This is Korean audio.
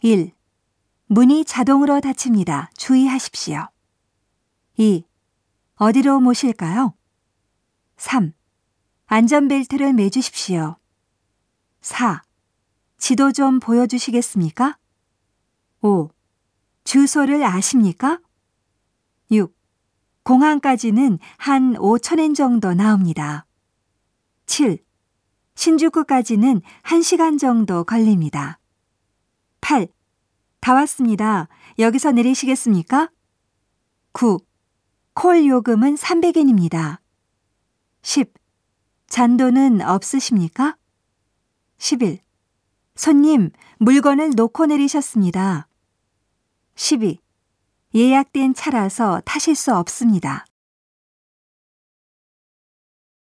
1. 문이 자동으로 닫힙니다. 주의하십시오. 2. 어디로 모실까요? 3. 안전벨트를 매주십시오. 4. 지도 좀 보여주시겠습니까? 5. 주소를 아십니까? 6. 공항까지는 한 5천엔 정도 나옵니다. 7. 신주쿠까지는 1시간 정도 걸립니다. 8. 다 왔습니다. 여기서 내리시겠습니까? 9. 콜 요금은 300엔입니다. 10. 잔돈은 없으십니까? 11. 손님, 물건을 놓고 내리셨습니다. 12. 예약된 차라서 타실 수 없습니다.